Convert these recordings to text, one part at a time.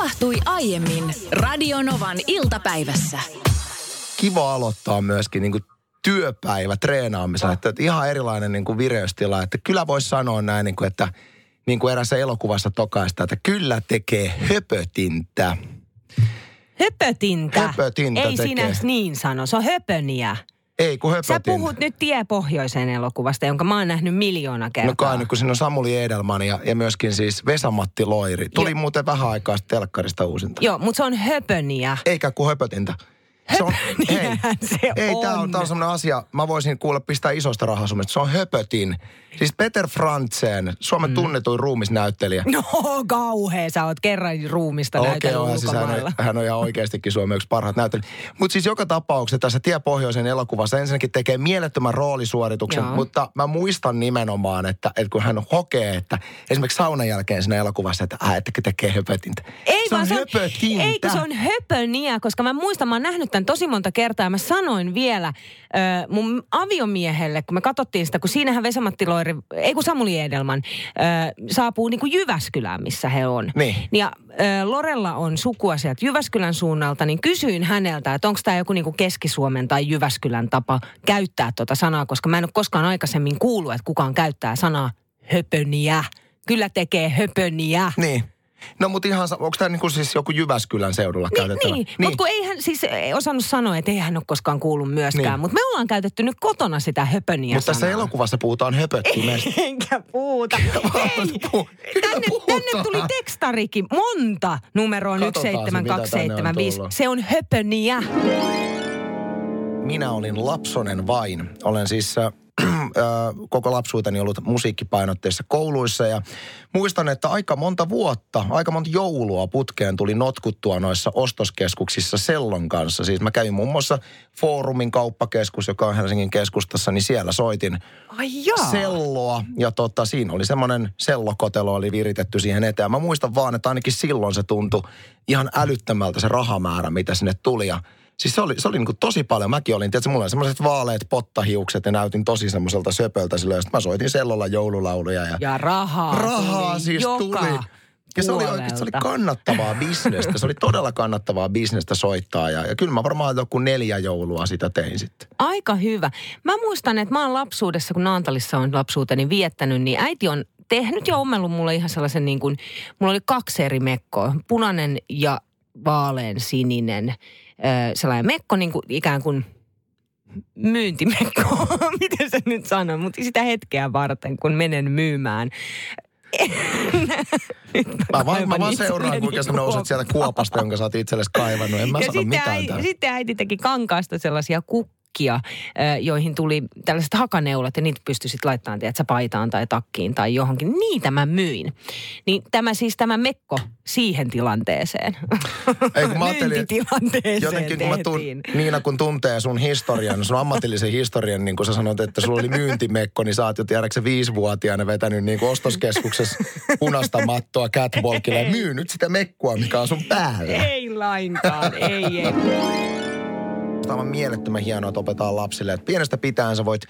tapahtui aiemmin Radionovan iltapäivässä. Kiva aloittaa myöskin niin kuin työpäivä treenaamisella. Että, ihan erilainen niin kuin vireystila. Että kyllä voisi sanoa näin, niin kuin, että niin kuin erässä elokuvassa tokaista, että kyllä tekee höpötintä. Höpötintä. Höpötintä Ei tekee. sinä niin sano, se on höpöniä. Ei kun höpötintä. Sä puhut nyt Tie Pohjoiseen elokuvasta, jonka mä oon nähnyt miljoona kertaa. No kai nyt, kun siinä on Samuli Edelman ja, ja myöskin siis Vesamatti Loiri. Tuli Joo. muuten vähän aikaa sitten telkkarista uusinta. Joo, mutta se on höpöniä. Eikä kuin höpötintä. Se on, Höpöniähän se ei, on. tämä on, tää on sellainen asia, mä voisin kuulla pistää isosta rahasumista. Se on höpötin. Siis Peter Frantzen, Suomen mm. tunnetuin ruumisnäyttelijä. No kauhea, sä oot kerran ruumista Okei, näytellyt okay, siis hän, on, hän on ihan oikeastikin Suomen yksi parhaat näyttelijät. Mutta siis joka tapauksessa tässä Tie Pohjoisen elokuvassa ensinnäkin tekee mielettömän roolisuorituksen, Joo. mutta mä muistan nimenomaan, että, että kun hän hokee, että esimerkiksi saunan jälkeen siinä elokuvassa, että äh, että tekee höpötintä. Ei se on vaan se on, höpötintä. ei se on höpöniä, koska mä muistan, mä oon nähnyt tämän tosi monta kertaa mä sanoin vielä ö, mun aviomiehelle, kun me katsottiin sitä, kun siinähän Vesamatti Loiri, ei kun Samuli Edelman, ö, saapuu niin kuin Jyväskylään, missä he on. Niin. Ja ö, Lorella on sukua sieltä Jyväskylän suunnalta, niin kysyin häneltä, että onko tämä joku niin kuin Keski-Suomen tai Jyväskylän tapa käyttää tuota sanaa, koska mä en ole koskaan aikaisemmin kuullut, että kukaan käyttää sanaa höpöniä. Kyllä tekee höpöniä. Niin. No mutta ihan, onko tämä niinku siis joku Jyväskylän seudulla Niin, käytettävä? niin. mutta kun ei hän siis ei osannut sanoa, että ei hän ole koskaan kuullut myöskään. Niin. Mutta me ollaan käytetty nyt kotona sitä höpöniä Mutta tässä elokuvassa puhutaan höpöttimestä. Enkä puhuta. Ei. Kyllä Tänne, puhutaan. tänne tuli tekstarikin monta numeroon on 17275. tullut. Se on höpöniä. Minä olin lapsonen vain. Olen siis äh, koko lapsuuteni ollut musiikkipainotteissa kouluissa ja muistan, että aika monta vuotta, aika monta joulua putkeen tuli notkuttua noissa ostoskeskuksissa Sellon kanssa. Siis mä kävin muun muassa Foorumin kauppakeskus, joka on Helsingin keskustassa, niin siellä soitin Ai jaa. selloa. Ja tota, siinä oli semmoinen sellokotelo oli viritetty siihen eteen. Mä muistan vaan, että ainakin silloin se tuntui ihan älyttömältä se rahamäärä, mitä sinne tuli. Ja siis se oli, se oli niin kuin tosi paljon. Mäkin olin, tiedätkö, mulla oli semmoiset vaaleat pottahiukset ja näytin tosi semmoiselta söpöltä silloin. Ja sit mä soitin sellolla joululauluja. Ja, Ja rahaa rahaa tuli siis joka tuli. Ja se oli, oikeasti, se oli kannattavaa bisnestä. Se oli todella kannattavaa bisnestä soittaa. Ja, ja kyllä mä varmaan joku neljä joulua sitä tein sitten. Aika hyvä. Mä muistan, että mä oon lapsuudessa, kun Naantalissa on lapsuuteni viettänyt, niin äiti on tehnyt ja ommellut mulle ihan sellaisen niin kuin, mulla oli kaksi eri mekkoa, punainen ja vaalean sininen. Sellainen mekko niin kuin ikään kuin myyntimekko, miten se nyt sanoo, mutta sitä hetkeä varten, kun menen myymään. Mä vaan, mä vaan seuraan, kuinka sä nouset sieltä kuopasta, jonka sä oot itsellesi kaivannut. En mä ja sano sitten, mitään äiti, sitten äiti teki kankaasta sellaisia kukkia, ö, joihin tuli tällaiset hakaneulat ja niitä pystyi sitten laittamaan, tiedätkö, paitaan tai takkiin tai johonkin. Niitä mä myin. Niin tämä siis tämä mekko siihen tilanteeseen. Ei, kun mä ajattelin, Jotenkin kun mä tun. Niina kun tuntee sun historian, sun ammatillisen historian, niin kun sä sanot, että sulla oli myyntimekko, niin sä oot jo tiedäksä viisivuotiaana vetänyt niin ostoskeskuksessa punaista mattoa catwalkilla ja myy nyt sitä mekkua, mikä on sun päällä. Ei lainkaan, ei, ei. On mielettömän hienoa, että opetaan lapsille, että pienestä pitäen sä voit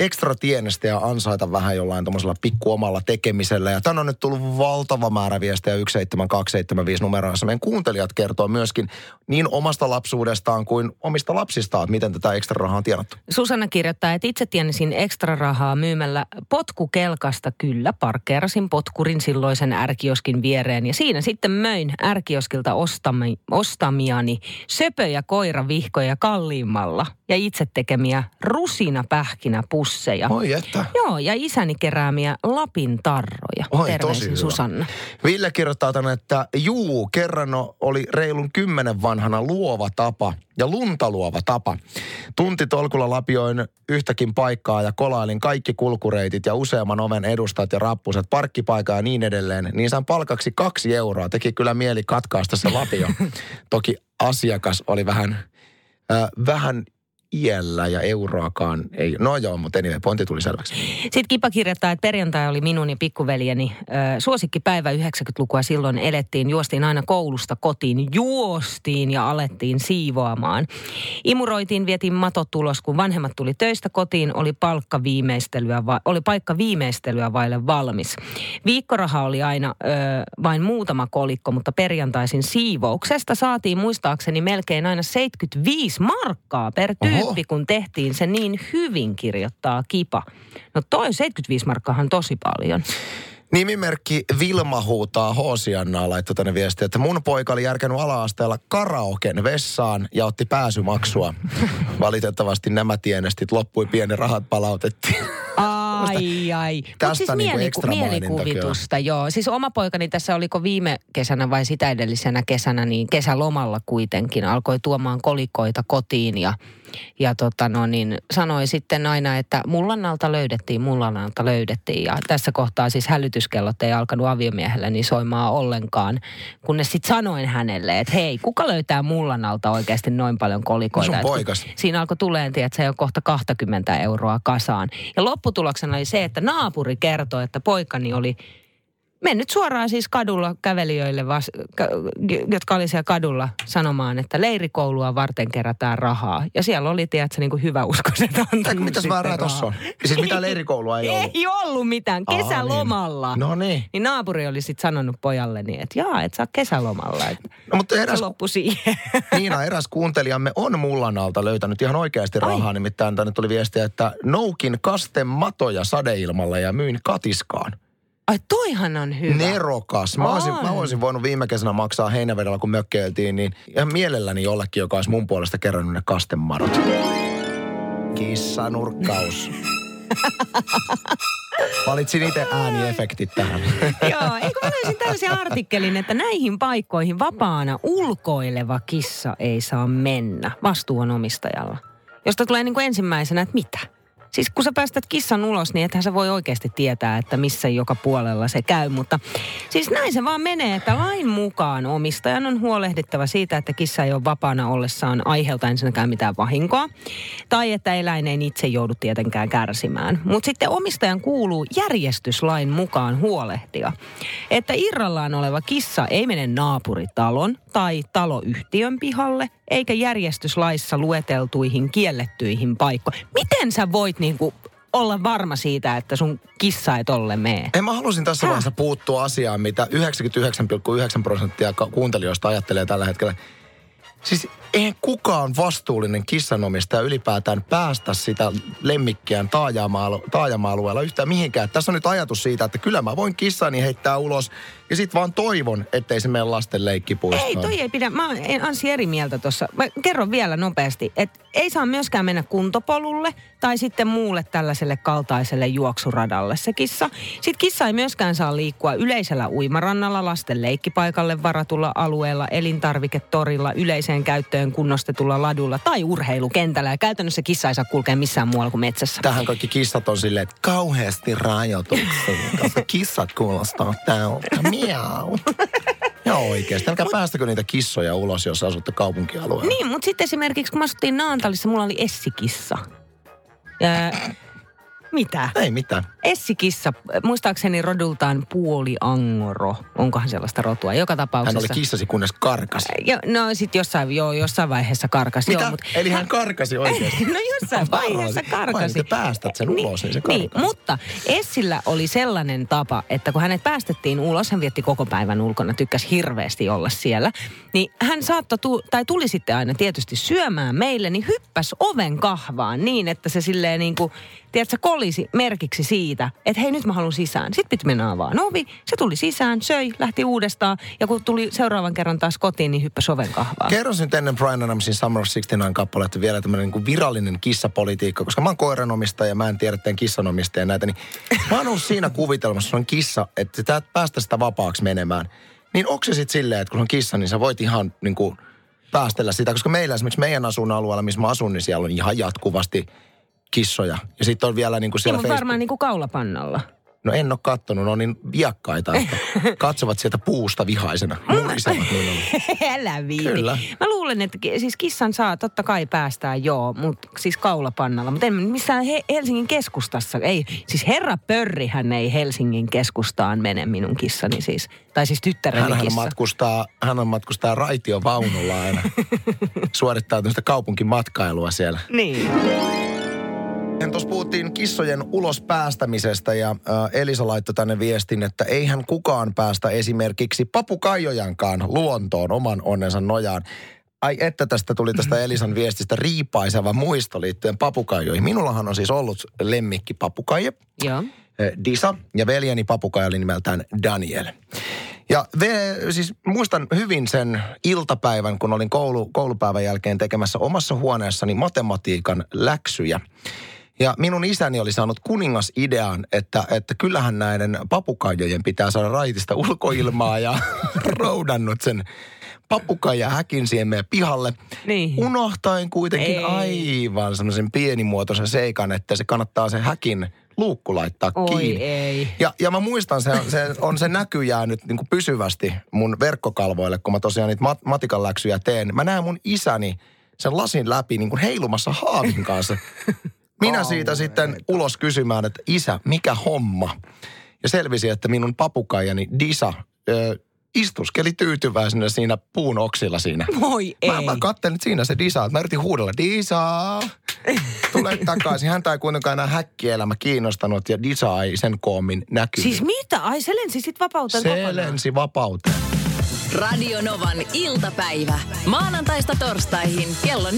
ekstra tienestä ja ansaita vähän jollain tuommoisella pikku omalla tekemisellä. Ja tänne on nyt tullut valtava määrä viestejä 17275 numeroissa. Meidän kuuntelijat kertoo myöskin niin omasta lapsuudestaan kuin omista lapsistaan, että miten tätä ekstra rahaa on tienattu. Susanna kirjoittaa, että itse tienisin ekstra rahaa myymällä potkukelkasta. Kyllä, parkkeerasin potkurin silloisen ärkioskin viereen ja siinä sitten möin ärkioskilta ostami, ostamiani söpöjä koiravihkoja kalliimmalla ja itse tekemiä rusinapähkinäpusseja. Oi että. Joo, ja isäni keräämiä Lapin tarroja. Oi, tosi Terveisin hyvä. Susanna. Ville kirjoittaa tänne, että juu, kerran oli reilun kymmenen vanhana luova tapa ja lunta luova tapa. Tuntitolkulla lapioin yhtäkin paikkaa ja kolailin kaikki kulkureitit ja useamman oven edustat ja rappuset, parkkipaikkaa ja niin edelleen. Niin sain palkaksi kaksi euroa. Teki kyllä mieli katkaista se lapio. Toki asiakas oli vähän, äh, vähän iällä ja euroakaan ei. No joo, mutta anyway, pointti tuli selväksi. Sitten Kipa kirjoittaa, että perjantai oli minun ja pikkuveljeni äh, suosikkipäivä 90-lukua. Silloin elettiin, juostiin aina koulusta kotiin, juostiin ja alettiin siivoamaan. Imuroitiin, vietiin matot ulos, kun vanhemmat tuli töistä kotiin, oli, palkka viimeistelyä, va- oli paikka viimeistelyä vaille valmis. Viikkoraha oli aina ö, vain muutama kolikko, mutta perjantaisin siivouksesta saatiin muistaakseni melkein aina 75 markkaa per tyyppi, Oho. Kun tehtiin se niin hyvin, kirjoittaa Kipa. No toi 75 markkaahan tosi paljon. Nimimerkki Vilma huutaa Hoosiannaa laittoi tänne viestiä, että mun poika oli järkännyt ala-asteella karaoken vessaan ja otti pääsymaksua. Valitettavasti nämä tienestit loppui, pieni rahat palautettiin. Ai ai. Tästä siis niinku mieliku- mielikuvitusta, joo. Siis oma poikani tässä oliko viime kesänä vai sitä edellisenä kesänä, niin kesälomalla kuitenkin alkoi tuomaan kolikoita kotiin ja, ja tota no niin, sanoi sitten aina, että mullanalta löydettiin, mullanalta löydettiin. Ja tässä kohtaa siis hälytyskellot ei alkanut aviomiehellä niin soimaan ollenkaan, kunnes sitten sanoin hänelle, että hei, kuka löytää mullanalta oikeasti noin paljon kolikoita? Sun Et kun poikas. Siinä alkoi tuleen, että se on kohta 20 euroa kasaan. Ja lopputuloksena oli se, että naapuri kertoi, että poikani oli mennyt suoraan siis kadulla kävelijöille, vas, ka, jotka oli siellä kadulla sanomaan, että leirikoulua varten kerätään rahaa. Ja siellä oli, tiedätkö, niin kuin hyvä uskoiset antanut mitäs rahaa. tossa on? Siis mitä leirikoulua ei ollut? Ei ollut mitään, Aa, kesälomalla. niin. No niin. Niin naapuri oli sitten sanonut pojalle niin, että jaa, et saa kesälomalla. Että No, mutta eräs, se loppui siihen. Niina, eräs kuuntelijamme on mullanalta löytänyt ihan oikeasti rahaa. Nimittäin tänne tuli viestiä, että noukin kastematoja sadeilmalla ja myin katiskaan. Ai toihan on hyvä. Nerokas. Mä, olisin, mä olisin voinut viime kesänä maksaa heinävedellä, kun mökkeiltiin, niin ihan mielelläni jollekin, joka olisi mun puolesta kerännyt ne kastemadot. Kissanurkkaus. Valitsin itse ääniefektit tähän. Joo, eikö mä löysin tällaisen artikkelin, että näihin paikkoihin vapaana ulkoileva kissa ei saa mennä. Vastuu on omistajalla. Josta tulee niin kuin ensimmäisenä, että mitä? Siis kun sä päästät kissan ulos, niin ethän sä voi oikeasti tietää, että missä joka puolella se käy. Mutta siis näin se vaan menee, että lain mukaan omistajan on huolehdittava siitä, että kissa ei ole vapaana ollessaan aiheelta ensinnäkään mitään vahinkoa. Tai että eläin ei itse joudu tietenkään kärsimään. Mutta sitten omistajan kuuluu järjestyslain mukaan huolehtia, että irrallaan oleva kissa ei mene naapuritalon tai taloyhtiön pihalle, eikä järjestyslaissa lueteltuihin kiellettyihin paikkoihin. Miten sä voit niinku olla varma siitä, että sun kissa ei tolle mee? En mä halusin tässä Häh? vaiheessa puuttua asiaan, mitä 99,9 prosenttia kuuntelijoista ajattelee tällä hetkellä. Siis eihän kukaan vastuullinen kissanomistaja ylipäätään päästä sitä lemmikkiään taajama-alu- taajama-alueella yhtään mihinkään. Tässä on nyt ajatus siitä, että kyllä mä voin kissani heittää ulos ja sit vaan toivon, ettei se mene lasten leikkipuistoon. Ei, toi ei pidä. Mä oon Ansi eri mieltä tuossa. Mä kerron vielä nopeasti, että ei saa myöskään mennä kuntopolulle tai sitten muulle tällaiselle kaltaiselle juoksuradalle se kissa. Sitten kissa ei myöskään saa liikkua yleisellä uimarannalla, lasten leikkipaikalle varatulla alueella, elintarviketorilla, yleiseen käyttöön kunnostetulla ladulla tai urheilukentällä. Ja käytännössä kissa ei saa kulkea missään muualla kuin metsässä. Tähän kaikki kissat on silleen, että kauheasti rajoituksia, koska kissat kuulostaa täältä. Miau. Ja oikeasti, älkää päästäkö niitä kissoja ulos, jos asutte kaupunkialueella. Niin, mutta sitten esimerkiksi kun mä asuttiin Naantalissa, mulla oli essikissa. Ja, mitä? Ei mitään. Essikissa, muistaakseni rodultaan puoliangoro. Onkohan sellaista rotua? Joka Hän tapauksessa. oli kissasi, kunnes karkasi. Jo, no sit jossain, joo, jossain vaiheessa karkas. Mitä? Joo, mut, Eli hän karkasi oikeasti. no jossain vaiheessa karkasi. te päästät sen ulos, niin se niin, karkaa. mutta Essillä oli sellainen tapa, että kun hänet päästettiin ulos, hän vietti koko päivän ulkona, tykkäsi hirveästi olla siellä. Niin hän saattoi, tu- tai tuli sitten aina tietysti syömään meille, niin hyppäs oven kahvaan niin, että se silleen niin kuin, tiedätkö, kolisi merkiksi siitä, että hei nyt mä haluan sisään. Sitten piti mennä avaan ovi, se tuli sisään, söi, lähti uudestaan ja kun tuli seuraavan kerran taas kotiin, niin hyppäsi oven kahvaan. Kerron nyt ennen Brian Adamsin Summer of 69 kappaletta vielä tämmöinen niin virallinen kissapolitiikka, koska mä oon koiranomistaja ja mä en tiedä teidän kissanomistaja näitä, niin mä oon siinä kuvitelmassa, on kissa, että sä et päästä sitä vapaaksi menemään. Niin onko se sitten silleen, että kun on kissa, niin sä voit ihan niin kuin päästellä sitä, koska meillä esimerkiksi meidän asun alueella, missä mä asun, niin siellä on ihan jatkuvasti kissoja. Ja sitten on vielä niin kuin siellä mutta Facebook... varmaan niin kuin kaulapannalla. No en ole kattonut, ne on niin viakkaita, että katsovat sieltä puusta vihaisena. Murisevat niin Älä viiti. Kyllä. Mä luulen, että siis kissan saa totta kai päästää joo, mutta siis kaulapannalla. Mutta en missään He- Helsingin keskustassa. Ei, siis herra Pörrihän ei Helsingin keskustaan mene minun kissani siis. Tai siis tyttäreni Hänhän kissa. matkustaa, hän on matkustaa raitiovaunulla aina. Suorittaa tämmöistä kaupunkimatkailua siellä. Niin. Tuossa puhuttiin kissojen ulos päästämisestä ja äh, Elisa laittoi tänne viestin, että eihän kukaan päästä esimerkiksi papukaijojankaan luontoon oman onnensa nojaan. Ai että tästä tuli tästä Elisan viestistä riipaiseva muisto liittyen papukaijoihin. Minullahan on siis ollut lemmikki. Joo. eh, Disa ja veljeni papukaija oli nimeltään Daniel. Ja ve, siis muistan hyvin sen iltapäivän, kun olin koulu, koulupäivän jälkeen tekemässä omassa huoneessani matematiikan läksyjä. Ja minun isäni oli saanut kuningasidean, että, että kyllähän näiden papukaijojen pitää saada raitista ulkoilmaa ja roudannut sen papukaija häkin siihen meidän pihalle. Niin. Unohtaen kuitenkin Ei. aivan semmoisen pienimuotoisen seikan, että se kannattaa se häkin luukku laittaa Oi kiinni. ei. Ja, ja mä muistan, se, se on se näky jäänyt niin pysyvästi mun verkkokalvoille, kun mä tosiaan niitä mat- matikan läksyjä teen. Mä näen mun isäni sen lasin läpi niin kuin heilumassa haavin kanssa. Minä siitä sitten ulos kysymään, että isä, mikä homma? Ja selvisi, että minun papukaijani Disa ö, istuskeli tyytyväisenä siinä puun oksilla siinä. Voi ei. Mä, mä kattelin, että siinä se Disa. Mä yritin huudella, Disa, tule takaisin. Häntä ei kuitenkaan enää häkkielämä kiinnostanut ja Disa ei sen koommin näkynyt. Siis mitä? Ai se lensi sit vapauteen se kokonaan. lensi vapauteen. Radio Novan iltapäivä. Maanantaista torstaihin kello 14.18.